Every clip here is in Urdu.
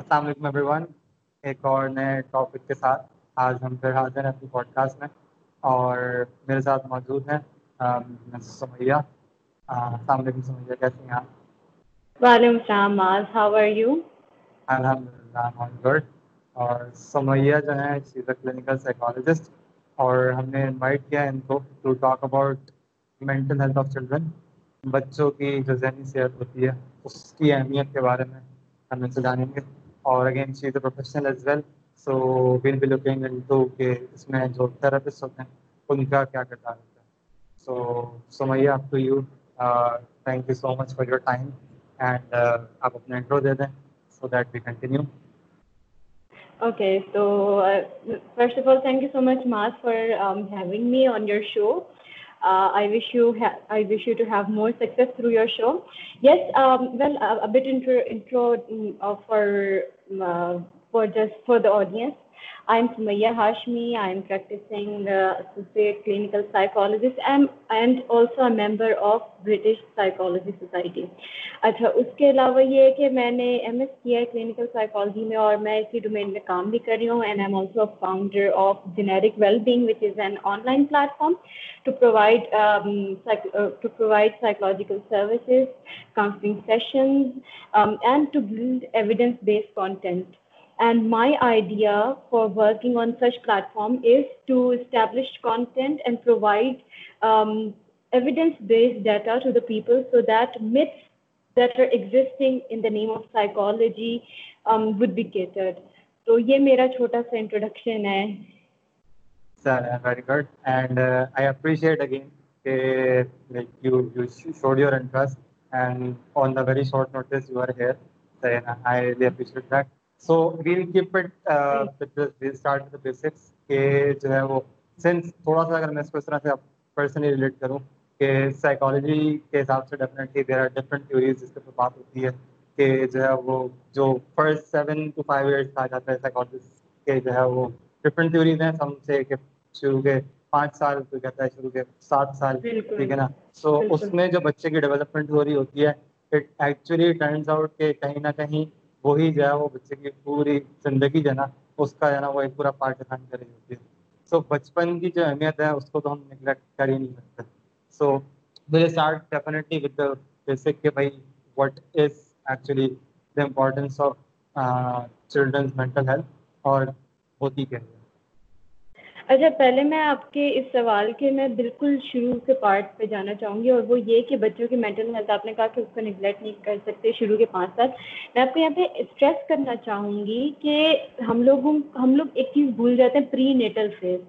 السلام علیکم ایوری ون ایک اور نئے ٹاپک کے ساتھ آج ہم پھر حاضر ہیں اپنی پوڈ کاسٹ میں اور میرے ساتھ موجود ہیں سمیہ السلام علیکم سمیا کیسے ہیں آپ وعلیکم السلام ہاؤ آر یو الحمد للہ گڈ اور سمیہ جو ہیں شیز اے کلینکل سائیکالوجسٹ اور ہم نے انوائٹ کیا ان کو to talk about mental health of children بچوں کی جو ذہنی صحت ہوتی ہے اس کی اہمیت کے بارے میں ہم ان سے جانیں گے اور again she is a professional as well so we'll be looking into کہ اس میں جو تھراپسٹ ہوتے ہیں ان کا کیا کردار ہوتا ہے سو سمیہ آپ to you thank you so much for your time and آپ اپنا انٹرو دے دیں so that we continue okay تو first of all thank you so much ma'am for having me on your show Uh, I wish you to have more success through your show. Yes, um, well, a bit intro mm, uh, uh, for the audience. Sumaya Hashmi. practicing uh, associate clinical psychologist and, and also a member of British Psychology Society. اچھا اس کے علاوہ یہ ہے کہ میں نے ایم ایس کیا ہے کلینکل سائیکالوجی میں اور میں اسی ڈومین میں کام بھی کر رہی ہوں founder of generic well being is an online platform to provide psychological services content and my idea for working on such platform is to establish content and provide evidence based data to the people so that myths that are existing in the name of psychology would be catered تو یہ میرا چھوٹا سا انٹروڈکشن ہے very short notice you are here I really appreciate that so we'll keep it we'll start with basics کہ جو ہے وہ سنس تھوڑا سا اگر میں اس کو اس طرح سے پرسنلی ریلیٹ کروں کہ سائیکالوجی کے حساب سے ڈیفینیٹلی دیر آر تھیوریز جس کے اوپر بات ہوتی ہے کہ جو ہے وہ جو first seven to five years کہا جاتا ہے سائیکالوجسٹ کے جو ہے وہ ڈفرینٹ تھیوریز ہیں سم سے کہ شروع کے پانچ سال کوئی کہتا ہے شروع کے سات سال ٹھیک ہے نا سو اس میں جو بچے کی ڈیولپمنٹ ہو رہی ہوتی ہے اٹ ایکچولی ٹرنس آؤٹ کہ کہیں نہ کہیں وہی جو ہے وہ بچے کی پوری زندگی جو ہے نا اس کا جو ہے نا وہ ایک پورا پارٹ ڈیفائن کر ہی ہوتی ہے سو بچپن کی جو اہمیت ہے اس کو تو ہم نگلیکٹ کر ہی نہیں سکتے سو اسٹارٹ ڈیفینیٹلی بیسک کہ بھائی what is actually the importance of children's mental health اور ہوتی کیا ہے اچھا پہلے میں آپ کے اس سوال کے میں بالکل شروع کے پارٹ پہ جانا چاہوں گی اور وہ یہ کہ بچوں کی مینٹل ہیلتھ آپ نے کہا کہ اس کو نگلیکٹ نہیں کر سکتے شروع کے پانچ سال میں آپ کو یہاں پہ اسٹریس کرنا چاہوں گی کہ ہم لوگوں ہم لوگ ایک چیز بھول جاتے ہیں prenatal phase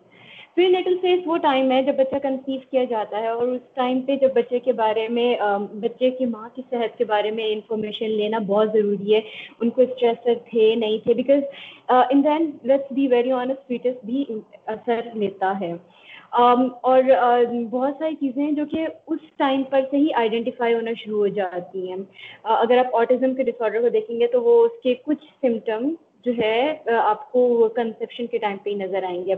prenatal phase وہ ٹائم ہے جب بچہ کنسیو کیا جاتا ہے اور اس ٹائم پہ جب بچے کے بارے میں بچے کی ماں کی صحت کے بارے میں انفارمیشن لینا بہت ضروری ہے ان کو اسٹریس تھے نہیں تھے because in then let's be very honest foetus بھی اثر لیتا ہے اور بہت ساری چیزیں ہیں جو کہ اس ٹائم پر سے ہی آئیڈینٹیفائی ہونا شروع ہو جاتی ہیں اگر آپ آٹزم کے ڈس آڈر کو دیکھیں گے تو وہ اس کے کچھ سمٹمس جو ہے آپ کو کنسیپشن کے ٹائم پہ ہی نظر آئیں گے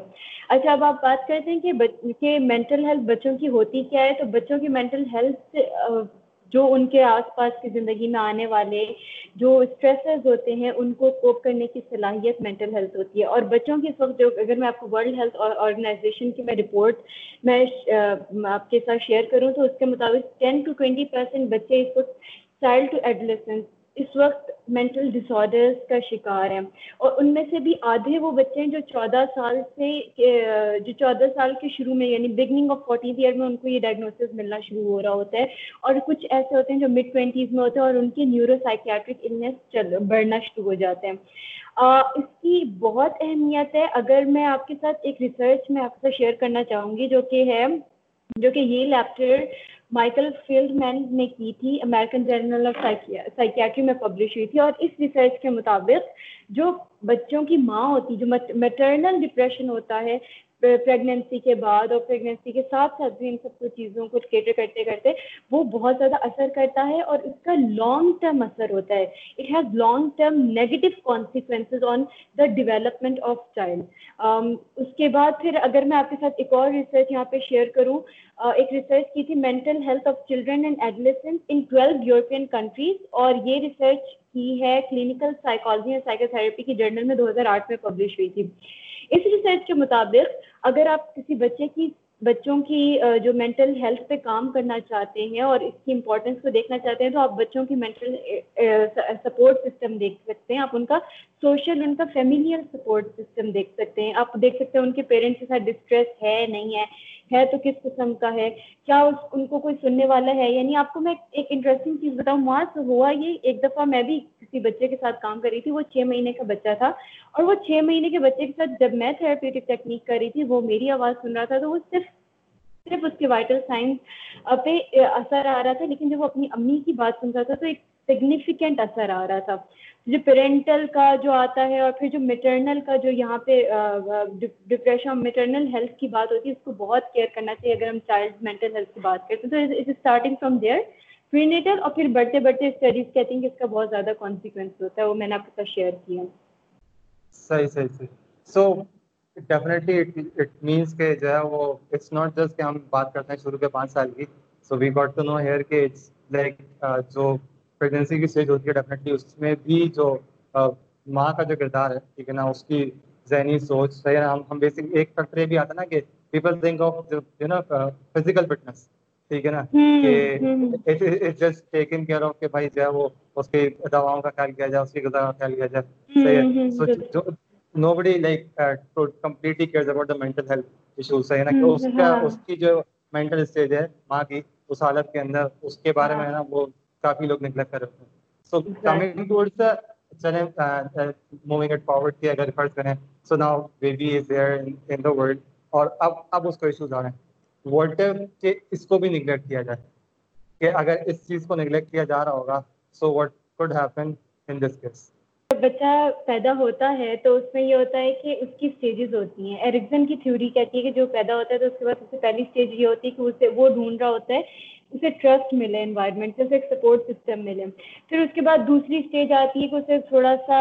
اچھا اب آپ بات کرتے ہیں کہ مینٹل ہیلتھ بچوں کی ہوتی کیا ہے تو بچوں کی مینٹل ہیلتھ جو ان کے آس پاس کی زندگی میں آنے والے جو اسٹریسز ہوتے ہیں ان کو کوپ کرنے کی صلاحیت مینٹل ہیلتھ ہوتی ہے اور بچوں کے اس وقت جو اگر میں آپ کو ورلڈ ہیلتھ آرگنائزیشن کی میں رپورٹ میں آپ کے ساتھ شیئر کروں تو اس کے مطابق ٹین ٹو ٹوینٹی پرسینٹ بچے اس وقت چائلڈنس اس وقت مینٹل کا شکار ہیں اور ان میں سے بھی آدھے وہ بچے ہیں جو چودہ سال سے جو چودہ سال کے شروع میں یعنی بگننگ آف ایئر میں ان کو یہ ڈائگنوسز ملنا شروع ہو رہا ہوتا ہے اور کچھ ایسے ہوتے ہیں جو مڈ ٹوینٹیز میں ہوتے ہیں اور ان کے نیورو چل بڑھنا شروع ہو جاتے ہیں اس کی بہت اہمیت ہے اگر میں آپ کے ساتھ ایک ریسرچ میں آپ کے ساتھ شیئر کرنا چاہوں گی جو کہ ہے جو کہ یہ لیپٹر مائیکل فیلڈ مین نے کی تھی امیرکن جرنل آف سائیکیٹری میں پبلش ہوئی تھی اور اس ریسرچ کے مطابق جو بچوں کی ماں ہوتی جو میٹرنل ڈپریشن ہوتا ہے پریگنینسی کے بعد اور پریگنینسی کے ساتھ ساتھ بھی ان سب کو چیزوں کو کیٹر کرتے کرتے وہ بہت زیادہ اثر کرتا ہے اور اس کا لانگ ٹرم اثر ہوتا ہے it has long term negative consequences on the development of child اس کے بعد پھر اگر میں آپ کے ساتھ ایک اور ریسرچ یہاں پہ شیئر کروں ایک ریسرچ کی تھی mental health of children and adolescence in twelve European countries اور یہ ریسرچ کی ہے clinical psychology and psychotherapy کی جرنل میں دو ہزار آٹھ میں پبلش ہوئی تھی اس ریسرچ کے مطابق اگر آپ کسی بچے کی بچوں کی جو مینٹل ہیلتھ پہ کام کرنا چاہتے ہیں اور اس کی امپورٹنس کو دیکھنا چاہتے ہیں تو آپ بچوں کی مینٹل سپورٹ سسٹم دیکھ سکتے ہیں آپ ان کا سوشل ان کا فیملیل سپورٹ سسٹم دیکھ سکتے ہیں آپ دیکھ سکتے ہیں ان کے پیرنٹس کے ساتھ ڈسٹریس ہے نہیں ہے ہے تو کس قسم کا ہے کیا ان کو کوئی سننے والا ہے یعنی آپ کو میں ایک انٹرسٹنگ چیز بتاؤں سے ہوا یہ ایک دفعہ میں بھی کسی بچے کے ساتھ کام کر رہی تھی وہ چھ مہینے کا بچہ تھا اور وہ چھ مہینے کے بچے کے ساتھ جب میں تھراپیوٹک ٹیکنیک کر رہی تھی وہ میری آواز سن رہا تھا تو وہ صرف صرف اس کے وائٹل سائنس پہ اثر آ رہا تھا لیکن جب وہ اپنی امی کی بات سن رہا تھا تو ایک سگنیفیکینٹ اثر آ رہا تھا جو پیرنٹل کا جو آتا ہے اور پھر جو میٹرنل کا جو یہاں پہ ڈپریشن میٹرنل ہیلتھ کی بات ہوتی ہے اس کو بہت کیئر کرنا چاہیے اگر ہم چائلڈ مینٹل ہیلتھ کی بات کرتے ہیں تو it starting from their prenatal اور پھر بڑھتے بڑھتے اسٹڈیز کہتی ہیں کہ اس کا بہت زیادہ کانسیکوینس ہوتا ہے وہ میں نے آپ کے ساتھ شیئر کیا صحیح صحیح صحیح سو ڈیفینیٹلی اٹ مینس کہ جو ہے وہ اٹس ناٹ جسٹ کہ ہم بات کرتے ہیں شروع کے پانچ سال کی so we got to know here کہ اٹس لائک جو پریگنسی کی اسٹیج ہوتی ہے ڈیفینیٹلی اس میں بھی جو ماں کا جو کردار ہے ٹھیک ہے نا اس کی ذہنی سوچ ہے ہم ہم بیسک ایک فیکٹر یہ بھی آتا نا کہ پیپل تھنک آف یو نا فزیکل فٹنس ٹھیک ہے نا کہ جسٹ ٹیکن کیئر آف کہ بھائی جو ہے وہ اس کی دواؤں کا خیال کیا جائے اس کی غذا کا خیال کیا جائے صحیح ہے نو بڑی کہ اس کی جو مینٹل اسٹیج ہے ماں کی اس حالت کے اندر اس کے بارے میں کافی لوگ نگلیکٹ رہے ہیں اب اب اس کو ایشوز آ رہے ہیں کہ اس کو بھی نگلیکٹ کیا جائے کہ اگر اس چیز کو نگلیکٹ کیا جا رہا ہوگا so happen in this case بچہ پیدا ہوتا ہے تو اس میں یہ ہوتا ہے کہ اس کی اسٹیجز ہوتی ہیں ایرکزن کی تھیوری کہتی ہے کہ جو پیدا ہوتا ہے تو اس کے بعد سے پہلی یہ ہوتی ہے کہ اسے اسے وہ ڈھونڈ رہا ہوتا ہے ٹرسٹ ملے انوائرمنٹ سے اسے ایک سپورٹ سسٹم ملے پھر اس کے بعد دوسری اسٹیج آتی ہے کہ اسے تھوڑا سا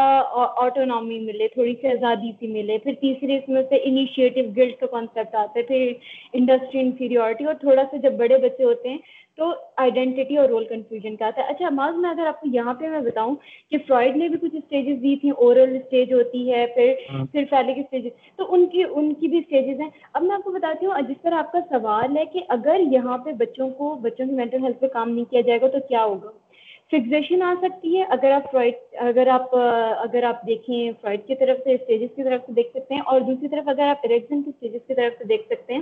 آٹونامی ملے تھوڑی سی سی ملے پھر تیسری اس میں سے انیشیٹو گلٹ کا کانسیپٹ آتا ہے پھر انڈسٹری انفیریورٹی اور تھوڑا سا جب بڑے بچے ہوتے ہیں تو آئیڈینٹی اور رول کنفیوژن کا آتا ہے اچھا معاذ میں اگر آپ کو یہاں پہ میں بتاؤں کہ فرائڈ نے بھی کچھ اسٹیجز دی تھیں اورل اسٹیج ہوتی ہے پھر ہاں۔ پھر فیلک اسٹیجز تو ان کی ان کی بھی اسٹیجز ہیں اب میں آپ کو بتاتی ہوں جس طرح آپ کا سوال ہے کہ اگر یہاں پہ بچوں کو بچوں کی مینٹل ہیلتھ پہ کام نہیں کیا جائے گا تو کیا ہوگا فکزیشن آ سکتی ہے اگر آپ فرائڈ اگر آپ اگر آپ دیکھیں فرائڈ کی طرف سے اسٹیجز کی طرف سے دیکھ سکتے ہیں اور دوسری طرف اگر آپ اریکشن کی اسٹیجز کی طرف سے دیکھ سکتے ہیں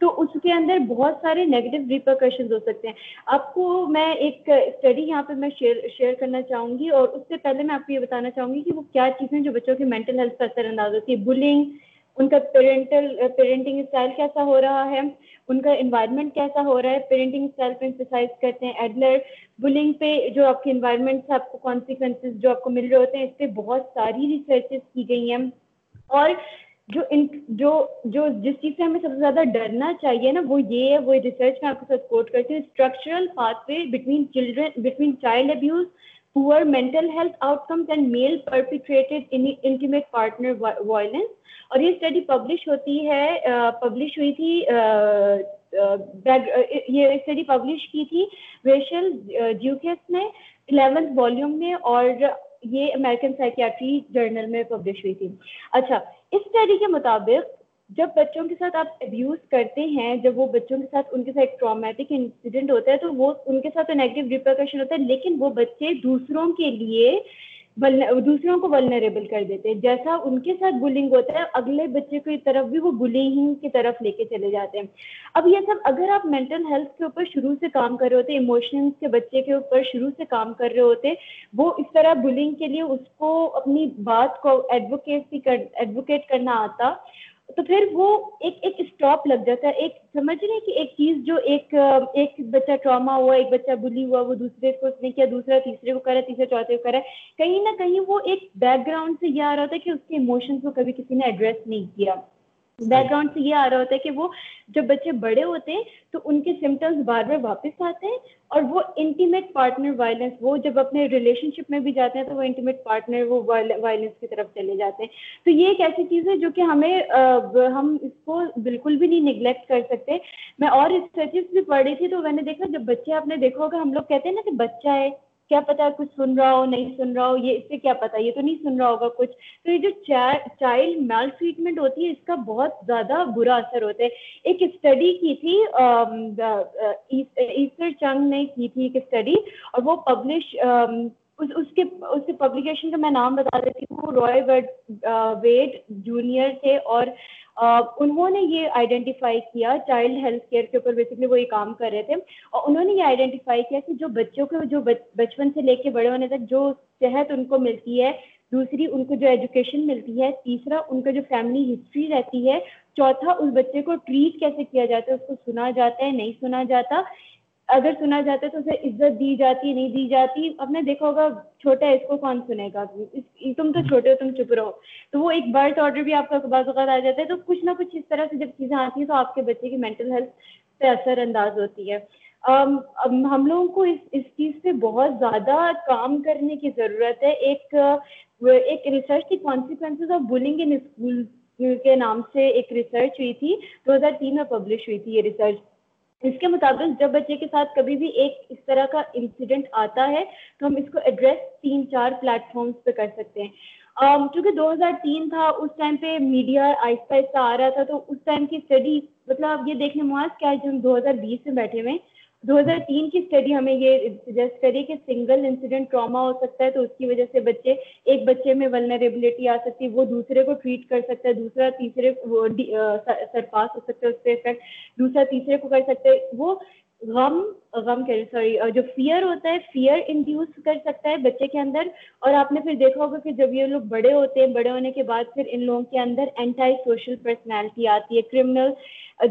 تو اس کے اندر بہت سارے نگیٹو ریپرکشنز ہو سکتے ہیں آپ کو میں ایک اسٹڈی یہاں پہ میں شیئر شیئر کرنا چاہوں گی اور اس سے پہلے میں آپ کو یہ بتانا چاہوں گی کہ وہ کیا چیزیں جو بچوں کی مینٹل ہیلتھ پر اثر انداز ہوتی ہے بلنگ ان کا پیرنٹل پیرنٹنگ اسٹائل کیسا ہو رہا ہے ان کا انوائرمنٹ کیسا ہو رہا ہے پیرنٹنگ اسٹائل پہ پہ انسرسائز کرتے ہیں ایڈلر بلنگ جو آپ کے انوائرمنٹ سے آپ کو کانسیکوینسز جو آپ کو مل رہے ہوتے ہیں اس پہ بہت ساری ریسرچز کی گئی ہیں اور جو ان جو جو جس چیز سے ہمیں سب سے زیادہ ڈرنا چاہیے نا وہ یہ ہے وہ ریسرچ میں آپ کے ساتھ کوٹ کرتی ہوں structural pathway between children between child abuse poor mental health outcomes and male perpetrated in intimate partner violence یہ پبلش ہوئی تھی یہ اسٹڈی پبلش کی والیوم میں اور یہ امریکن سائیکٹری جرنل میں پبلش ہوئی تھی اچھا اس اسٹڈی کے مطابق جب بچوں کے ساتھ آپ ابیوز کرتے ہیں جب وہ بچوں کے ساتھ ان کے ساتھ ایک ٹرامیٹک انسیڈنٹ ہوتا ہے تو وہ ان کے ساتھ نیگیٹو ریپرکشن ہوتا ہے لیکن وہ بچے دوسروں کے لیے دوسروں کو ولنریبل کر دیتے ہیں جیسا ان کے ساتھ بلنگ ہوتا ہے اگلے بچے کی طرف بھی وہ بلنگ کی طرف لے کے چلے جاتے ہیں اب یہ سب اگر آپ مینٹل ہیلتھ کے اوپر شروع سے کام کر رہے ہوتے ہیں ایموشنس کے بچے کے اوپر شروع سے کام کر رہے ہوتے وہ اس طرح بلنگ کے لیے اس کو اپنی بات کو ایڈوکیٹ ایڈوکیٹ کرنا آتا تو پھر وہ ایک ایک اسٹاپ لگ جاتا ہے ایک سمجھ رہے کہ ایک چیز جو ایک ایک بچہ ٹراما ہوا ایک بچہ بلی ہوا وہ دوسرے کو اس نے کیا دوسرا تیسرے کو کرا تیسرے چوتھے کو ہے کہیں نہ کہیں وہ ایک بیک گراؤنڈ سے یہ آ رہا تھا کہ اس کے ایموشنس کو کبھی کسی نے ایڈریس نہیں کیا بیک گراؤنڈ سے یہ آ رہا ہوتا ہے کہ وہ جب بچے بڑے ہوتے ہیں تو ان کے سمٹمس بار بار واپس آتے ہیں اور وہ انٹیمیٹ پارٹنر وائلنس وہ جب اپنے ریلیشن شپ میں بھی جاتے ہیں تو وہ انٹیمیٹ پارٹنر وہ وائلنس کی طرف چلے جاتے ہیں تو یہ ایک ایسی چیز ہے جو کہ ہمیں ہم اس کو بالکل بھی نہیں نگلیکٹ کر سکتے میں اور ریسرچز بھی پڑھ رہی تھی تو میں نے دیکھا جب بچے آپ نے دیکھا ہوگا ہم لوگ کہتے ہیں نا کہ بچہ ہے کیا پتا کچھ سن رہا ہو نہیں سن رہا ہو یہ اس سے کیا پتا یہ یہ تو تو نہیں سن رہا ہوگا کچھ جو چائلڈ میل ٹریٹمنٹ ہوتی ہے اس کا بہت زیادہ برا اثر ہوتا ہے ایک اسٹڈی کی تھی چنگ نے کی تھی ایک اسٹڈی اور وہ پبلش اس اس اس کے کے پبلیکیشن کا میں نام بتا دیتی ہوں روئے جونیئر تھے اور انہوں نے یہ آئیڈینٹیفائی کیا چائلڈ ہیلتھ کیئر کے اوپر بیسکلی وہ یہ کام کر رہے تھے اور انہوں نے یہ آئیڈینٹیفائی کیا کہ جو بچوں کو جو بچپن سے لے کے بڑے ہونے تک جو صحت ان کو ملتی ہے دوسری ان کو جو ایجوکیشن ملتی ہے تیسرا ان کا جو فیملی ہسٹری رہتی ہے چوتھا اس بچے کو ٹریٹ کیسے کیا جاتا ہے اس کو سنا جاتا ہے نہیں سنا جاتا اگر سنا جاتا ہے تو اسے عزت دی جاتی نہیں دی جاتی اب نے دیکھا ہوگا چھوٹا ہے اس کو کون سنے گا تم تو چھوٹے ہو تم چپ رہو تو وہ ایک برتھ آرڈر بھی آپ کا بعض اوقات آ جاتا ہے تو کچھ نہ کچھ اس طرح سے جب چیزیں آتی ہیں تو آپ کے بچے کی مینٹل ہیلتھ پہ اثر انداز ہوتی ہے ہم لوگوں کو اس اس چیز پہ بہت زیادہ کام کرنے کی ضرورت ہے ایک ایک ریسرچ کی consequence of bullying in school کے نام سے ایک ریسرچ ہوئی تھی دو ہزار تین میں پبلش ہوئی تھی یہ ریسرچ اس کے مطابق جب بچے کے ساتھ کبھی بھی ایک اس طرح کا انسیڈنٹ آتا ہے تو ہم اس کو ایڈریس تین چار پلیٹ فارمس پہ کر سکتے ہیں چونکہ دو ہزار تین تھا اس ٹائم پہ میڈیا آہستہ آہستہ آ رہا تھا تو اس ٹائم کی اسٹڈی مطلب یہ دیکھنے مواز کیا ہے جو ہم دو ہزار بیس میں بیٹھے ہوئے ہیں دو ہزار تین کی اسٹڈی ہمیں یہ سجیسٹ کہ سنگل انسیڈنٹ ٹراما ہو سکتا ہے تو اس کی وجہ سے بچے ایک بچے میں ولنریبلٹی آ سکتی ہے وہ دوسرے کو ٹریٹ کر سکتا ہے دوسرا تیسرے سرپاس ہو سکتا ہے اس پہ افیکٹ دوسرا تیسرے کو کر سکتا ہے وہ غم غم سوری جو فیئر ہوتا ہے فیئر انڈیوس کر سکتا ہے بچے کے اندر اور آپ نے پھر دیکھا ہوگا کہ جب یہ لوگ بڑے ہوتے ہیں بڑے ہونے کے بعد پھر ان لوگوں کے اندر اینٹائی سوشل پرسنالٹی آتی ہے کرمنل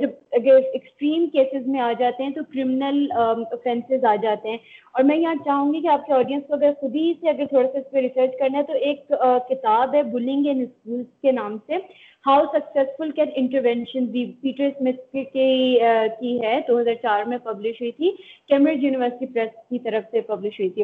جب اگر ایکسٹریم کیسز میں آ جاتے ہیں تو کرمنل اوفینسز um, آ جاتے ہیں اور میں یہاں چاہوں گی کہ آپ کے آڈینس کو اگر خود ہی سے اگر تھوڑا سا اس پہ ریسرچ کرنا ہے تو ایک uh, کتاب ہے بلنگ ان اسکولس کے نام سے how successful can intervention Peter Smith کی ہے دو ہزار چار میں پبلش ہوئی تھی کیمبرج یونیورسٹی پریس کی طرف سے پبلش ہوئی تھی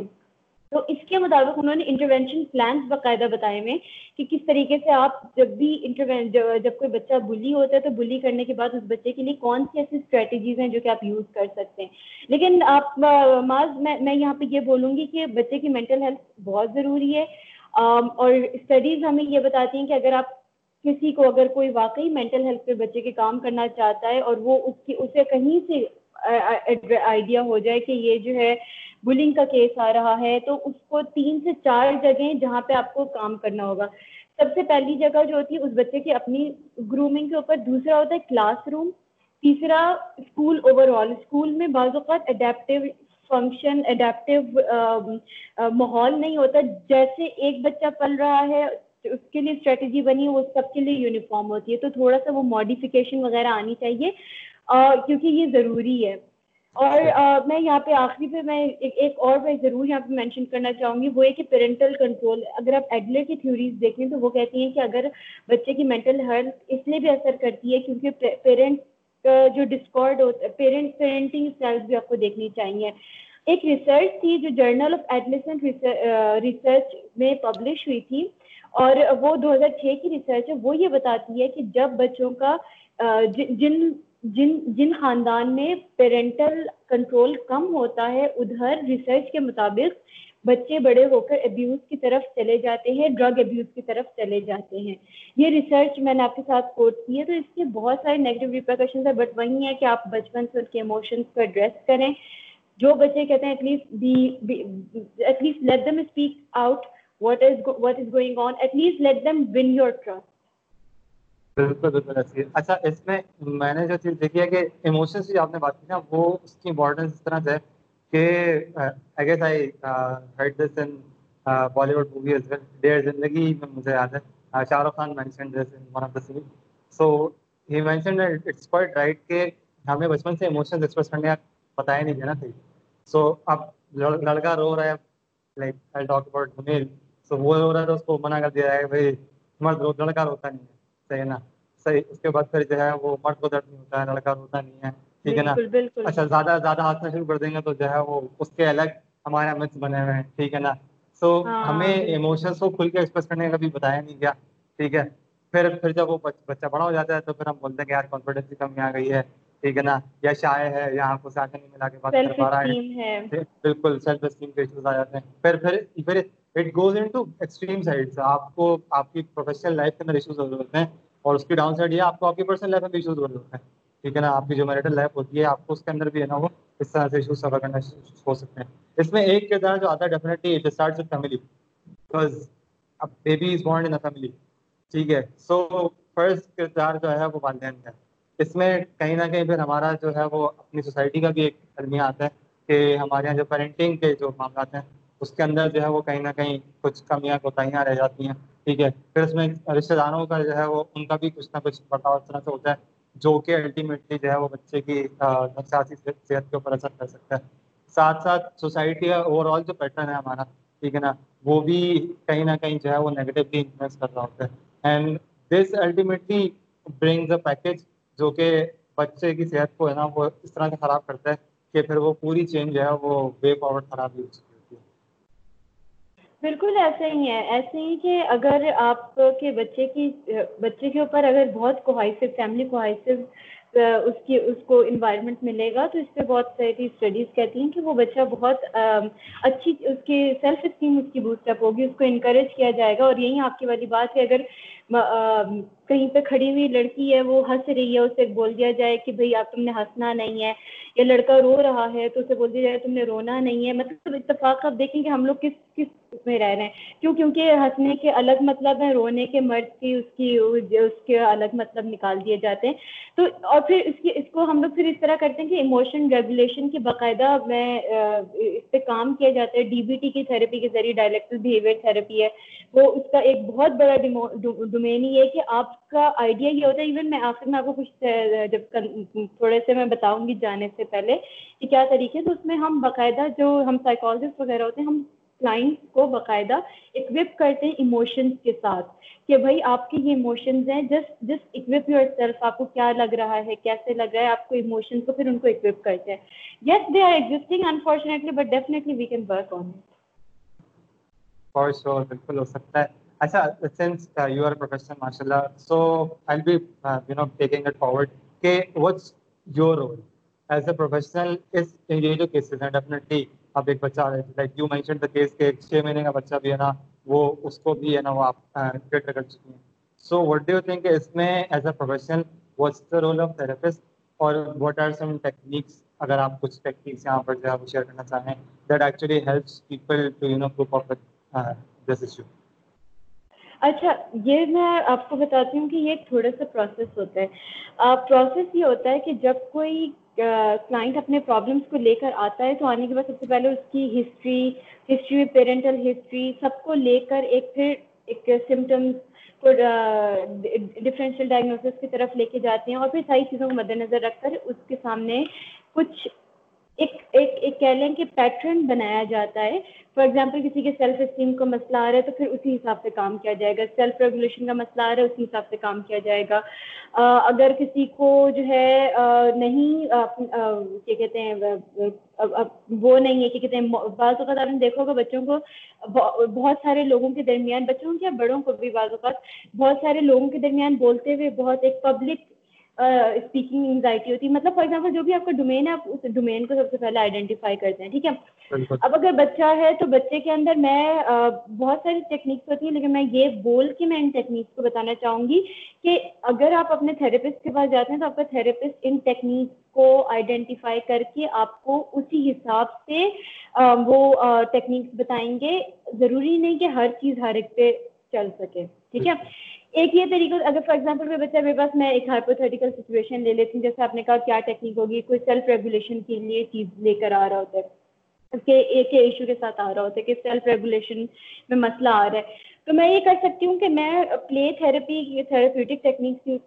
تو اس کے مطابق انہوں نے انٹروینشن پلانس باقاعدہ بتائے ہوئے کہ کس طریقے سے آپ جب بھی انٹروین جب کوئی بچہ بلی ہوتا ہے تو بلی کرنے کے بعد اس بچے کے لیے کون سی ایسی اسٹریٹجیز ہیں جو کہ آپ یوز کر سکتے ہیں لیکن آپ معاذ میں میں یہاں پہ یہ بولوں گی کہ بچے کی مینٹل ہیلتھ بہت ضروری ہے اور اسٹڈیز ہمیں یہ بتاتی ہیں کہ اگر آپ کسی کو اگر کوئی واقعی مینٹل ہیلتھ پہ بچے کے کام کرنا چاہتا ہے اور وہ اس کی اسے کہیں سے آئیڈیا ہو جائے کہ یہ جو ہے بلنگ کا کیس آ رہا ہے تو اس کو تین سے چار جگہیں جہاں پہ آپ کو کام کرنا ہوگا سب سے پہلی جگہ جو ہوتی ہے اس بچے کی اپنی گرومنگ کے اوپر دوسرا ہوتا ہے کلاس روم تیسرا اسکول اوور آل اسکول میں بعض اوقات اڈیپٹیو فنکشن اڈیپٹیو ماحول نہیں ہوتا جیسے ایک بچہ پل رہا ہے اس کے لیے اسٹریٹجی بنی ہے وہ سب کے لیے یونیفارم ہوتی ہے تو تھوڑا سا وہ ماڈیفکیشن وغیرہ آنی چاہیے کیونکہ یہ ضروری ہے اور میں یہاں پہ آخری پہ میں ایک اور میں ضرور یہاں پہ مینشن کرنا چاہوں گی وہ ہے کہ پیرنٹل کنٹرول اگر آپ ایڈلر کی تھیوریز دیکھیں تو وہ کہتی ہیں کہ اگر بچے کی مینٹل ہیلتھ اس لیے بھی اثر کرتی ہے کیونکہ پیرنٹس کا جو ڈسکارڈ ہوتا ہے پیرنٹنگ اسٹائل بھی آپ کو دیکھنی چاہیے ایک ریسرچ تھی جو جرنل آف ایڈلسنٹ ریسرچ میں پبلش ہوئی تھی اور وہ دو ہزار چھ کی ریسرچ ہے وہ یہ بتاتی ہے کہ جب بچوں کا جن جن جن خاندان میں پیرنٹل کنٹرول کم ہوتا ہے ادھر ریسرچ کے مطابق بچے بڑے ہو کر ابیوز کی طرف چلے جاتے ہیں ڈرگ ابیوز کی طرف چلے جاتے ہیں یہ ریسرچ میں نے آپ کے ساتھ کوٹ کی ہے تو اس کے بہت سارے نیگیٹو ریپریکشنز ہیں بٹ وہی ہے کہ آپ بچپن سے ان کے ایموشنس کو ایڈریس کریں جو بچے کہتے ہیں at be at least let them speak out what is go- what is going on at least let them win your trust بالکل بالکل اچھا اس میں میں نے جو چیز دیکھی ہے کہ ایموشنس کی آپ نے بات کی نا وہ اس کی امپورٹنس اس طرح سے کہ I guess I heard this in Bollywood movie as well Dear Zindagi میں مجھے یاد ہے Shah Rukh Khan mention this in one of the series so he mention it's quite right کہ ہمیں بچپن سے ایموشنس ایکسپریس کرنے کا پتہ ہی نہیں دینا چاہیے سو اب لڑکا رو رہا ہے لائک آئی ٹاک اباؤٹ تو وہ ہو رہا تھا اس کو منع کر دیا ہے بھائی مرد رو لڑکا روتا نہیں ہے صحیح ہے نا صحیح اس کے بعد پھر جو ہے وہ مرد کو درد نہیں ہوتا ہے لڑکا روتا نہیں ہے ٹھیک ہے نا اچھا زیادہ زیادہ ہاتھ میں شروع کر دیں گے تو جو ہے وہ اس کے الگ ہمارے مت بنے ہوئے ہیں ٹھیک ہے نا سو ہاں۔ ہمیں ایموشنس کو کھل کے ایکسپریس کرنے کا بھی بتایا نہیں گیا ٹھیک ہے پھر پھر جب وہ بچہ بڑا ہو جاتا ہے تو پھر ہم بولتے ہیں کہ یار کانفیڈینس کی کمی آ گئی ہے ٹھیک ہے نا یا شائع ہے یا آنکھوں سے آنکھیں نہیں ملا کے بات کر پا رہا ہے بالکل سیلف اسٹیم کے ایشوز آ جاتے ہیں پھر پھر پھر it goes into extreme sides آپ کو آپ کی پروفیشنل لائف کے اندر ایشوز ہو ہیں اور اس کی ڈاؤن سائڈ یہ آپ کو آپ کی پرسنل لائف میں بھی ایشوز ہو جاتے ہیں ٹھیک ہے نا آپ کی جو میریٹل لائف ہوتی ہے آپ کو اس کے اندر بھی ہے نا وہ اس طرح سے ایشوز سفر کرنا ہو سکتے ہیں اس میں ایک کردار جو آتا ہے ڈیفینیٹلی اٹ فیملی فیملی اب بیبی از ان ٹھیک ہے سو فرسٹ کردار جو ہے وہ والدین کا اس میں کہیں نہ کہیں پھر ہمارا جو ہے وہ اپنی سوسائٹی کا بھی ایک المیہ آتا ہے کہ ہمارے یہاں جو پیرنٹنگ کے جو معاملات ہیں اس کے اندر جو ہے وہ کہیں نہ کہیں کچھ کمیاں کوتاہیاں رہ جاتی ہیں ٹھیک ہے پھر اس میں رشتے داروں کا جو ہے وہ ان کا بھی کچھ نہ کچھ بڑھاؤ اس طرح سے ہوتا ہے جو کہ الٹیمیٹلی جو ہے وہ بچے کی نفسیاتی صحت کے اوپر اثر کر سکتا ہے ساتھ ساتھ سوسائٹی کا اوور آل جو پیٹرن ہے ہمارا ٹھیک ہے نا وہ بھی کہیں نہ کہیں جو ہے وہ نیگیٹیولی انفلوئنس کر رہا ہوتا ہے and this ultimately brings a package جو کہ بچے کی صحت کو ہے نا وہ اس طرح سے خراب کرتا ہے کہ پھر وہ پوری چینج جو ہے وہ وے فارورڈ خراب ہی ہو ہے بالکل ایسا ہی ہے ایسے ہی کہ اگر آپ کے بچے کی بچے کے اوپر اگر بہت کوہائسو فیملی کوہائسو اس کی اس کو انوائرمنٹ ملے گا تو اس پہ بہت ساری اسٹڈیز کہتی ہیں کہ وہ بچہ بہت اچھی اس کی سیلف اسٹیم اس کی بوسٹ اپ ہوگی اس کو انکریج کیا جائے گا اور یہی آپ کی والی بات ہے اگر کہیں پہ کھڑی ہوئی لڑکی ہے وہ ہنس رہی ہے اسے بول دیا جائے کہ بھئی آپ تم نے ہنسنا نہیں ہے یا لڑکا رو رہا ہے تو اسے بول دیا جائے تم نے رونا نہیں ہے مطلب اتفاق آپ دیکھیں کہ ہم لوگ کس کس میں رہ رہے ہیں کیوں کیونکہ ہنسنے کے الگ مطلب ہیں رونے کے مرض کی اس کی اس کے الگ مطلب نکال دیے جاتے ہیں تو اور پھر اس کی اس کو ہم لوگ پھر اس طرح کرتے ہیں کہ ایموشن ریگولیشن کی باقاعدہ میں اس پہ کام کیا جاتا ہے ڈی بی ٹی کی تھراپی کے ذریعے ڈائلیکٹل بیہیویئر تھراپی ہے وہ اس کا ایک بہت بڑا ڈومین یہ ہے کہ آپ کا آئیڈیا یہ ہوتا ہے ایون میں آخر میں آپ کو کچھ جب تھوڑے سے میں بتاؤں گی جانے سے پہلے کہ کیا طریقے تو اس میں ہم باقاعدہ جو ہم سائیکالوجسٹ وغیرہ ہوتے ہیں ہم کلائنٹ کو باقاعدہ اکوپ کرتے ہیں ایموشنز کے ساتھ کہ بھائی آپ کے یہ ایموشنز ہیں جس جس اکوپ یور سیلف آپ کو کیا لگ رہا ہے کیسے لگ رہا ہے آپ کو ایموشنز کو پھر ان کو اکوپ کرتے ہیں yes they are existing unfortunately but definitely we can work on for sure بالکل ہو سکتا ہے اچھا سنس یو آر پروفیشنل ماشاء اللہ so I be you know taking it forward کہ what's your role as a professional is individual cases and definitely اب ایک بچہ like you mention the case کے چھ مہینے کا بچہ بھی ہے نا وہ اس کو بھی ہے نا وہ آپ ٹریٹ کر چکی ہیں so what do you think اس میں as a professional what's the role of therapist اور واٹ آر سم ٹیکنیکس اگر آپ کچھ ٹیکنیکس یہاں پر جو ہے شیئر کرنا چاہیں that actually helps people to you know cope per this issue اچھا یہ میں آپ کو بتاتی ہوں کہ یہ تھوڑا سا پروسیس ہوتا ہے پروسیس یہ ہوتا ہے کہ جب کوئی کلائنٹ اپنے پرابلمس کو لے کر آتا ہے تو آنے کے بعد سب سے پہلے اس کی ہسٹری ہسٹری پیرنٹل ہسٹری سب کو لے کر ایک پھر ایک سمٹمس کو ڈفرینشیل ڈائگنوسس کی طرف لے کے جاتے ہیں اور پھر ساری چیزوں کو مد نظر رکھ کر اس کے سامنے کچھ ایک ایک کہہ لیں کہ پیٹرن بنایا جاتا ہے فار ایگزامپل کسی کے سیلف اسٹیم کا مسئلہ آ رہا ہے تو پھر اسی حساب سے کام کیا جائے گا سیلف ریگولیشن کا مسئلہ آ رہا ہے اسی حساب سے کام کیا جائے گا اگر کسی کو جو ہے نہیں کیا کہتے ہیں وہ نہیں ہے کیا کہتے ہیں بعض اوقات آپ نے دیکھو ہوگا بچوں کو بہت سارے لوگوں کے درمیان بچوں کے یا بڑوں کو بھی بعض اوقات بہت سارے لوگوں کے درمیان بولتے ہوئے بہت ایک پبلک اسپیکنگ انگزائٹی ہوتی ہے مطلب فار ایگزامپل جو بھی آپ کا ڈومین ہے آپ اس ڈومین کو سب سے پہلے آئیڈینٹیفائی کرتے ہیں ٹھیک ہے اب اگر بچہ ہے تو بچے کے اندر میں بہت ساری ٹیکنیکس ہوتی ہیں لیکن میں یہ بول کے میں ان ٹیکنیکس کو بتانا چاہوں گی کہ اگر آپ اپنے تھراپسٹ کے پاس جاتے ہیں تو آپ کا تھراپسٹ ان ٹیکنیکس کو آئیڈینٹیفائی کر کے آپ کو اسی حساب سے وہ ٹیکنیکس بتائیں گے ضروری نہیں کہ ہر چیز ہر ایک پہ چل سکے ٹھیک ہے ایک یہ طریقہ اگر فار پاس میں ایک ہائپوتھیٹیکل سچویشن لے لیتی ہوں جیسے آپ نے کہا کیا ٹیکنیک ہوگی کوئی سیلف ریگولیشن کے لیے چیز لے کر آ رہا ہوتا ہے اس کے کے ایک ایشو ساتھ آ رہا ہوتا ہے کہ سیلف ریگولیشن میں مسئلہ آ رہا ہے تو میں یہ کر سکتی ہوں کہ میں پلے تھراپی یہ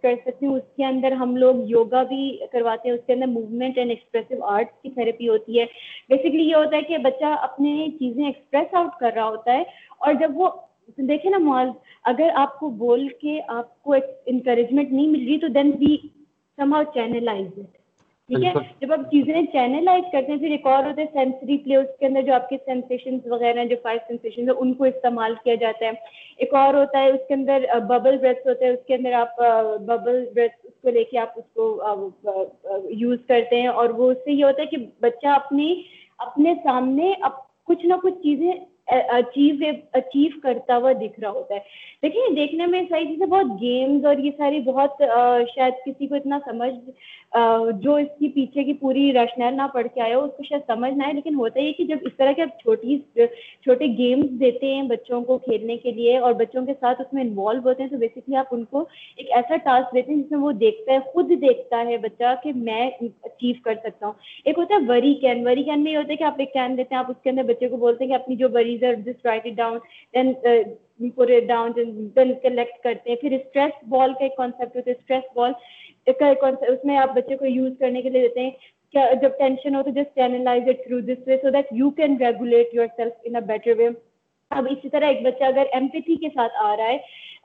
کر سکتی ہوں اس کے اندر ہم لوگ یوگا بھی کرواتے ہیں اس کے اندر موومنٹ اینڈ ایکسپریسو آرٹس کی تھیراپی ہوتی ہے بیسکلی یہ ہوتا ہے کہ بچہ اپنے چیزیں ایکسپریس آؤٹ کر رہا ہوتا ہے اور جب وہ دیکھیں نا معاذ اگر آپ کو بول کے آپ کو ایک انکریجمنٹ نہیں مل رہی تو then be somehow channelise ٹھیک ہے جب آپ چیزیں چینلائز کرتے ہیں پھر ایک اور ہوتا ہے سینسری پلیئرس کے اندر جو آپ کے سینسیشن وغیرہ ہیں جو فائیو سینسیشن ہیں ان کو استعمال کیا جاتا ہے ایک اور ہوتا ہے اس کے اندر ببل بریتھ ہوتا ہے اس کے اندر آپ ببل بریتھ اس کو لے کے آپ اس کو یوز کرتے ہیں اور وہ اس سے یہ ہوتا ہے کہ بچہ اپنی اپنے سامنے کچھ نہ کچھ چیزیں اچیو اچیو کرتا ہوا دکھ رہا ہوتا ہے دیکھیں دیکھنے میں چیزیں بہت گیمز اور یہ ساری بہت شاید کسی کو اتنا سمجھ جو اس کی پیچھے کی پوری رشنل نہ پڑھ کے آیا ہو اس کو شاید سمجھ نہ لیکن ہوتا یہ کہ جب اس طرح کے آپ چھوٹی چھوٹے گیمز دیتے ہیں بچوں کو کھیلنے کے لیے اور بچوں کے ساتھ اس میں انوالو ہوتے ہیں تو بیسکلی آپ ان کو ایک ایسا ٹاسک دیتے ہیں جس میں وہ دیکھتا ہے خود دیکھتا ہے بچہ کہ میں اچیو کر سکتا ہوں ایک ہوتا ہے وری کین وری کین میں یہ ہوتا ہے کہ آپ ایک کین دیتے ہیں آپ اس کے اندر بچے کو بولتے ہیں کہ اپنی جو وری کرتے ہیں ہیں پھر کا کا ایک ایک ہوتا ہے اس میں آپ بچے کو کرنے کے لیے دیتے کیا جب ٹینشن وے اب اسی طرح ایک بچہ اگر ایم پی کے ساتھ آ رہا ہے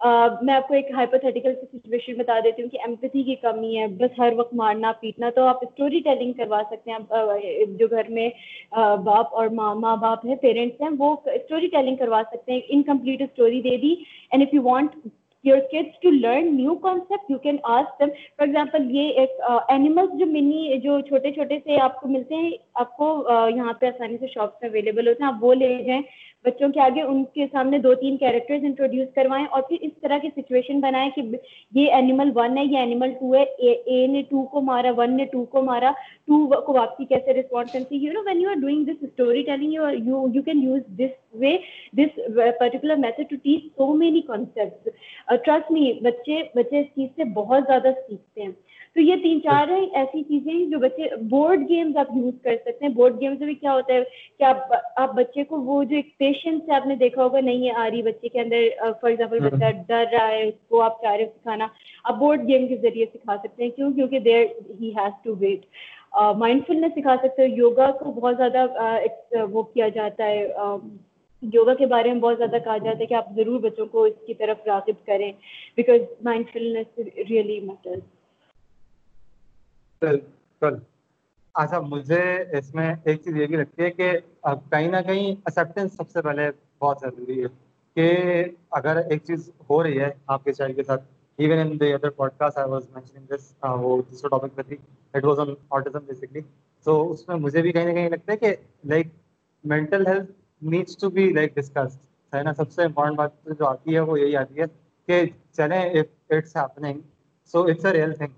میں آپ کو ایک ہائپوتھیٹیکل سچویشن بتا دیتی ہوں کہ ایمپتھی کی کمی ہے بس ہر وقت مارنا پیٹنا تو آپ اسٹوری ٹیلنگ کروا سکتے ہیں جو گھر میں باپ اور ماں ماں باپ ہیں پیرنٹس ہیں وہ اسٹوری ٹیلنگ کروا سکتے ہیں انکمپلیٹ اسٹوری دے دی and if you want your kids to learn new concept you can them for example یہ ایک اینیملس جو منی جو چھوٹے چھوٹے سے آپ کو ملتے ہیں آپ کو یہاں پہ آسانی سے شاپس میں اویلیبل ہوتے ہیں آپ وہ لے جائیں بچوں کے آگے ان کے سامنے دو تین کیریکٹرز انٹروڈیوس کروائیں اور پھر اس طرح کی سچویشن بنائیں کہ یہ اینیمل ون ہے یہ اینیمل ٹو ہے اے نے ٹو کو مارا ون نے ٹو کو مارا ٹو کو واپسی کیسے رسپانس کرتی you know when you are doing this story telling you can use this way this particular method to teach so many concepts trust نہیں بچے بچے اس چیز سے بہت زیادہ سیکھتے ہیں تو یہ تین چار اچھا۔ ہیں ایسی چیزیں ہیں جو بچے بورڈ گیمز آپ یوز کر سکتے ہیں بورڈ گیمز میں کیا ہوتا ہے کہ آپ آپ بچے کو وہ جو ایک پیشنس ہے آپ نے دیکھا ہوگا نہیں ہے آ رہی بچے کے اندر فار ایگزامپل ہاں۔ بچہ ڈر رہا ہے اس کو آپ چاہ رہے ہو سکھانا آپ بورڈ گیم کے ذریعے سکھا سکتے ہیں کیوں کیونکہ there he has to wait mindfulness سکھا سکتے ہو یوگا کو بہت زیادہ وہ کیا جاتا ہے یوگا کے بارے میں بہت زیادہ کہا جاتا ہے کہ آپ ضرور بچوں کو اس کی طرف راغب کریں because mindfulness really matters اچھا مجھے اس میں ایک چیز یہ بھی لگتی ہے کہ کہیں نہ کہیں سب سے پہلے بہت ضروری ہے کہ اگر ایک چیز ہو رہی ہے آپ کے چائلڈ کے ساتھ even in the other podcast I was was mentioning this وہ دوسرا ٹاپک پہ تھی اٹ آن آٹزم بیسکلی تو اس میں مجھے بھی کہیں نہ کہیں لگتا ہے کہ like mental health needs to be like ہے نا سب سے امپورٹنٹ بات جو آتی ہے وہ یہی آتی ہے کہ چلیں it's it's happening so a real thing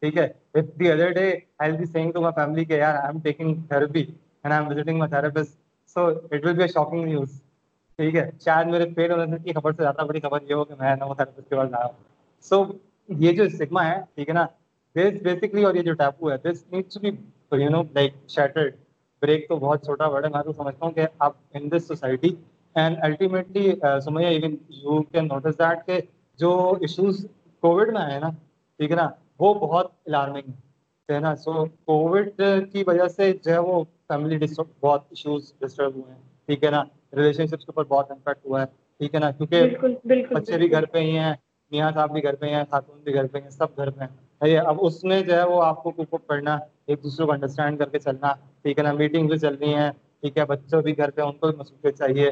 ٹھیک ٹھیک ہے ہے the other day I I I be be saying to my my family یار am am taking therapy and visiting therapist so it will shocking news شاید میرے ہونے کی خبر خبر سے زیادہ بڑی یہ ہو کہ میں وہ تھراپسٹ کے پاس ہوں سو یہ یہ جو جو سگما ہے ہے ہے ٹھیک نا دس دس بیسکلی اور taboo needs to be you know like shattered break تو بہت چھوٹا ورڈ ہے میں تو سمجھتا ہوں کہ uh, کہ آپ in this society and ultimately even you can notice that جو ایشوز کووڈ میں آئے نا نا ٹھیک ہے وہ بہت الارمنگ ہے ہے نا سو کووڈ کی وجہ سے جو ہے وہ فیملی بہت ایشوز ڈسٹرب ہوئے ہیں ٹھیک ہے نا ریلیشن شپس کے اوپر بہت امپیکٹ ہوا ہے ٹھیک ہے نا کیونکہ بچے بھی گھر پہ ہی ہیں میاں صاحب بھی گھر پہ ہیں خاتون بھی گھر پہ ہیں سب گھر پہ ہیں اب اس میں جو ہے وہ آپ کو کوپ پڑھنا ایک دوسرے کو انڈرسٹینڈ کر کے چلنا ٹھیک ہے نا میٹنگ بھی چل رہی ہیں ٹھیک ہے بچوں بھی گھر پہ ان کو بھی مصروفیت چاہیے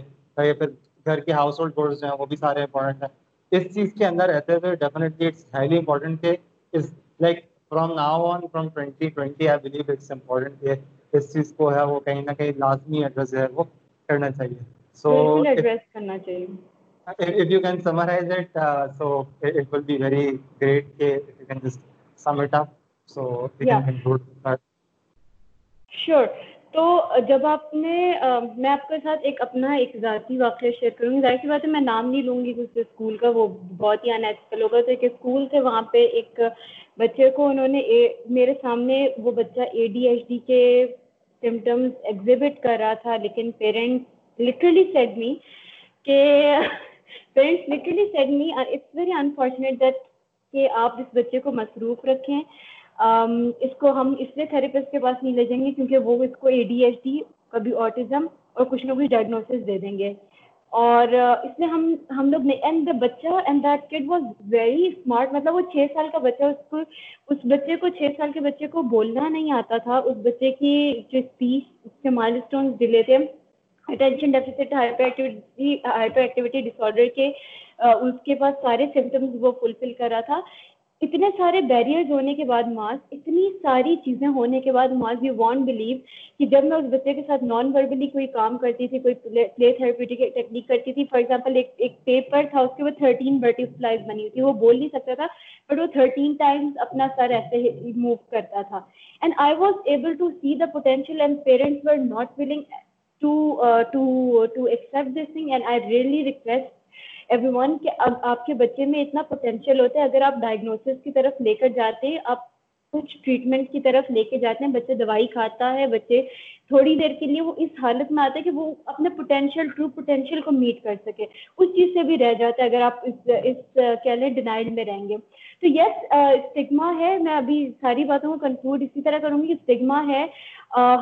پھر گھر کے ہاؤس ہولڈ جو ہیں وہ بھی سارے امپورٹنٹ ہیں اس چیز کے اندر رہتے ہوئے ڈیفینیٹلی اٹس ہائیلی امپورٹنٹ کہ اس اس like from from now on twenty twenty I believe it's important کہ چیز کو ہے وہ کہیں نہ کہیں لازمی ایڈریس ہے وہ کرنا چاہیے سو ایڈریس کرنا چاہیے if if you you can can can summarize it, uh, it, it it uh, so so will be very great just sum up we yeah. conclude that. Sure. تو جب آپ نے میں آپ کے ساتھ ایک اپنا ایک ذاتی واقعہ شیئر کروں گی ظاہر سی بات ہے میں نام نہیں لوں گی کچھ اسکول کا وہ بہت ہی انیتیکل ہوگا تو ایک اسکول تھے وہاں پہ ایک بچے کو انہوں نے میرے سامنے وہ بچہ اے ڈی ایچ ڈی کے سمٹمس ایگزیبٹ کر رہا تھا لیکن پیرنٹس لٹرلی سیڈ می کہ parents literally said me it's very unfortunate that کہ آپ اس بچے کو مصروف رکھیں اس کو ہم اس لیے تھراپسٹ کے پاس نہیں لے جائیں گے کیونکہ وہ اس کو اے ڈی ایچ ڈی کبھی آٹزم اور کچھ نہ کچھ ڈائگنوسس دے دیں گے اور اس میں ہم ہم لوگ اینڈ دا بچہ and that kid was very smart مطلب وہ چھ سال کا بچہ اس کو اس بچے کو چھ سال کے بچے کو بولنا نہیں آتا تھا اس بچے کی جو اسپیچ اس کے مائل اسٹونس ڈلے تھے attention deficit hyperactivity hyperactivity disorder کے اس کے پاس سارے سمٹمس وہ فلفل کر رہا تھا اتنے سارے بیریئرز ہونے کے بعد ماس اتنی ساری چیزیں ہونے کے بعد ماس یو وانٹ بلیو کہ جب میں اس بچے کے ساتھ نان وربلی کوئی کام کرتی تھی کوئی پلے تھراپیوٹک ٹیکنیک کرتی تھی فار ایگزامپل ایک ایک پیپر تھا اس کے وہ تھرٹین برٹی فلائز بنی ہوئی تھی وہ بول نہیں سکتا تھا بٹ وہ تھرٹین ٹائمس اپنا سر ایسے موو کرتا تھا and I was able to see the potential and parents were not willing to to to accept this thing and I really request everyone کہ اب آپ کے بچے میں اتنا پوٹینشیل ہوتا ہے اگر آپ ڈائگنوسس کی طرف لے کر جاتے ہیں آپ کچھ ٹریٹمنٹ کی طرف لے کے جاتے ہیں بچے دوائی کھاتا ہے بچے تھوڑی دیر کے لیے وہ اس حالت میں آتا ہے کہ وہ اپنے پوٹینشیل ٹرو پوٹینشیل کو میٹ کر سکے اس چیز سے بھی رہ جاتا ہے اگر آپ اس اس کہہ لیں ڈینائڈ میں رہیں گے تو یس اسٹگما ہے میں ابھی ساری باتوں کو کنکلوڈ اسی طرح کروں گی کہ اسٹگما ہے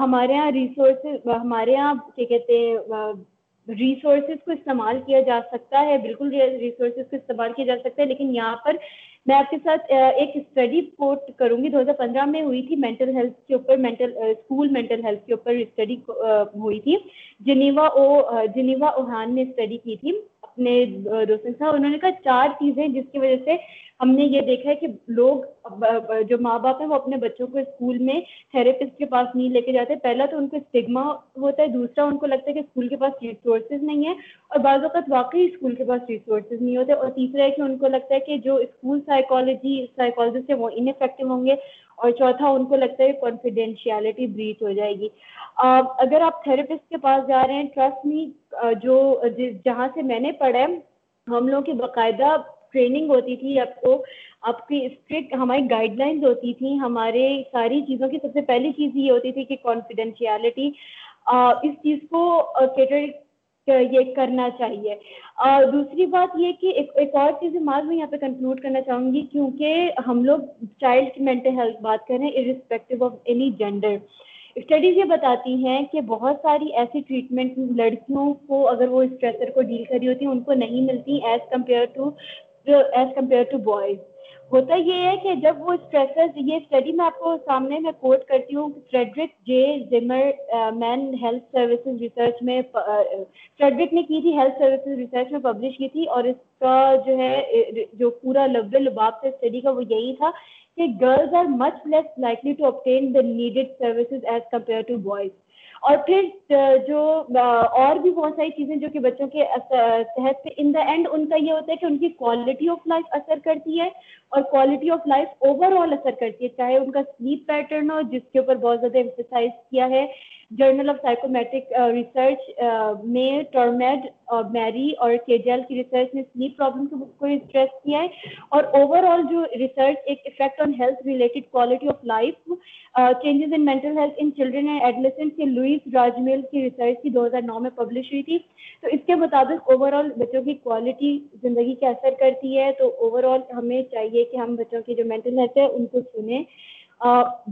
ہمارے یہاں ریسورسز ہمارے یہاں کیا کہتے ہیں ریسورسز کو استعمال کیا جا سکتا ہے بالکل ریسورسز کو استعمال کیا جا سکتا ہے لیکن یہاں پر میں آپ کے ساتھ ایک اسٹڈی کوٹ کروں گی دو ہزار پندرہ میں ہوئی تھی مینٹل ہیلتھ کے اوپر مینٹل اسکول مینٹل ہیلتھ کے اوپر اسٹڈی ہوئی تھی جنیوا او جنیوا اوہان نے اسٹڈی کی تھی اپنے دوستوں انہوں نے کہا چار چیزیں جس کی وجہ سے ہم نے یہ دیکھا ہے کہ لوگ جو ماں باپ ہیں وہ اپنے بچوں کو اسکول میں تھراپسٹ کے پاس نہیں لے کے جاتے پہلا تو ان کو اسٹگما ہوتا ہے دوسرا ان کو لگتا ہے کہ اسکول کے پاس ریسورسز نہیں ہے اور بعض اوقات واقعی اسکول کے پاس ریسورسز نہیں ہوتے اور تیسرا ہے کہ ان کو لگتا ہے کہ جو اسکول سائیکالوجی سائیکالوجسٹ ہے وہ انفیکٹو ہوں گے اور چوتھا ان کو لگتا ہے کانفیڈینشیلٹی بریچ ہو جائے گی uh, اگر آپ تھراپسٹ کے پاس جا رہے ہیں ٹرسٹ می uh, جو جس جہاں سے میں نے پڑھا ہے ہم لوگوں کی باقاعدہ ٹریننگ ہوتی تھی آپ کو آپ کی اسٹرکٹ ہماری گائڈ لائنز ہوتی تھیں ہمارے ساری چیزوں کی سب سے پہلی چیز یہ ہوتی تھی کہ کانفیڈینشیلٹی uh, اس چیز کو کیٹر یہ کرنا چاہیے اور دوسری بات یہ کہ ایک اور چیز معلوم یہاں پہ کنکلوڈ کرنا چاہوں گی کیونکہ ہم لوگ چائلڈ کی مینٹل ہیلتھ بات کریں irrespective of any gender studies یہ بتاتی ہیں کہ بہت ساری ایسی ٹریٹمنٹ لڑکیوں کو اگر وہ اسٹریسر کو ڈیل کری ہوتی ہیں ان کو نہیں ملتی as compare to as compare to boys ہوتا یہ ہے کہ جب وہ اسٹریسز یہ اسٹڈی میں آپ کو سامنے میں کوٹ کرتی ہوں Frederick J Zimmerman health services research میں فریڈرک نے کی تھی ہیلتھ سروسز ریسرچ میں پبلش کی تھی اور اس کا جو ہے جو پورا لباب سے اسٹڈی کا وہ یہی تھا کہ girls are much less likely to the needed services as compare to boys اور پھر جو اور بھی بہت ساری چیزیں جو کہ بچوں کے صحت پہ ان دا اینڈ ان کا یہ ہوتا ہے کہ ان کی کوالٹی آف لائف اثر کرتی ہے اور quality of life overall اثر کرتی ہے چاہے ان کا سلیپ پیٹرن ہو جس کے اوپر بہت زیادہ ایکسرسائز کیا ہے جرنل آف سائیکومیٹرک ریسرچ میں ٹرمیڈ اور میری اور کے جی ایل کی ریسرچ نے سلیپ پرابلم کو اسٹریس کیا ہے اور اوور آل جو ریسرچ ایک effect on health related quality of life changes in mental health in children and adolescent کے لوئس راج میل کی ریسرچ کی دو ہزار نو میں پبلش ہوئی تھی تو اس کے مطابق اوور آل بچوں کی کوالٹی زندگی کے اثر کرتی ہے تو اوور آل ہمیں چاہیے چاہیے کہ ہم بچوں کی جو مینٹل ہیلتھ ہے ان کو سنیں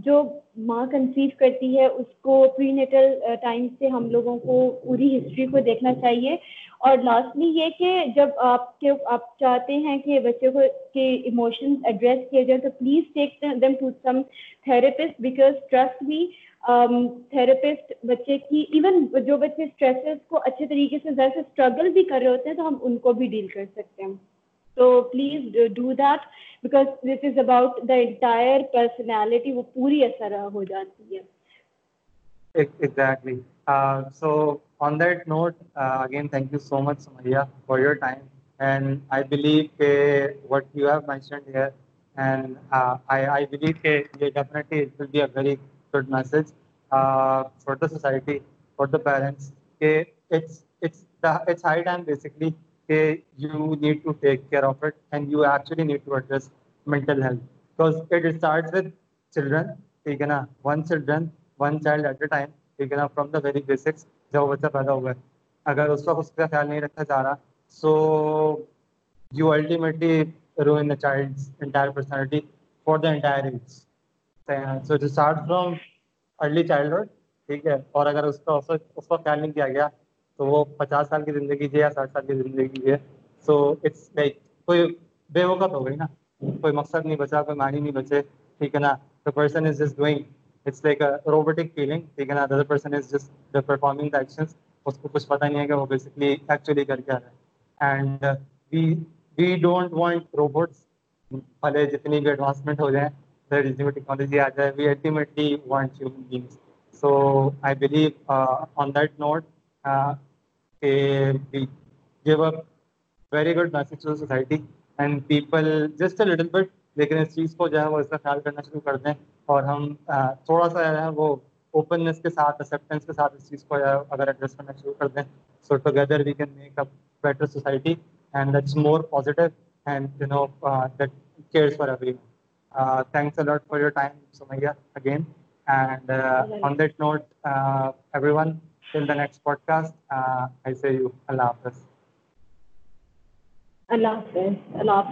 جو ماں کنسیو کرتی ہے اس کو پری نیٹل ٹائم سے ہم لوگوں کو پوری ہسٹری کو دیکھنا چاہیے اور لاسٹلی یہ کہ جب آپ کے آپ چاہتے ہیں کہ بچے کو کے ایموشنز ایڈریس کیا جائے تو please take them to some therapist because trust بھی تھراپسٹ بچے کی ایون جو بچے اسٹریسز کو اچھے طریقے سے ذرا سے اسٹرگل بھی کر رہے ہوتے ہیں تو ہم ان کو بھی ڈیل کر سکتے ہیں تو please do that because this is about the entire personality وہ پوری اثر ہو جاتی ہے exactly so on that note again thank you so much Samia for your time and I believe کہ what you have mentioned here and I believe کہ یہ definitely it will be a very good message for the society for the parents کہ it's it's it's high time basically children ٹھیک ٹھیک ہے ہے نا نا one one child at a time from the very basics جب وہ بچہ پیدا ہوا ہے اگر اس وقت اس کا خیال نہیں رکھا جا رہا so you ultimately ruin child entire personality for the entire age so start from early childhood ٹھیک ہے اور اگر اس کا اس کا خیال نہیں کیا گیا تو وہ پچاس سال کی زندگی ہے یا ساٹھ سال کی زندگی کی ہے سو اٹس لائک کوئی بے وقت ہو گئی نا کوئی مقصد نہیں بچا کوئی معنی نہیں بچے ٹھیک ہے نا the person is just doing it's like robotic feeling ٹھیک ہے نا the person is just performing اس کو کچھ پتہ نہیں ہے کہ وہ بیسکلی ایکچولی کر کے آ رہا ہے and we we don't want robots بھلے جتنی بھی ایڈوانسمنٹ ہو جائیں جتنی بھی ٹیکنالوجی آ جائے we ultimately want human beings so I believe on that note very good society and people just but لیکن اس چیز کو جو ہے وہ اس کا خیال کرنا شروع کر دیں اور ہم تھوڑا سا جو ہے وہ اوپننیس کے ساتھ اسپٹینس کے ساتھ اس چیز کو اگر ایڈریس کرنا شروع کر دیں so together we can make up better society and that's more positive and you know that cares for for everyone thanks a lot your time care again and on that note everyone اللہ حافظ اللہ حافظ اللہ حافظ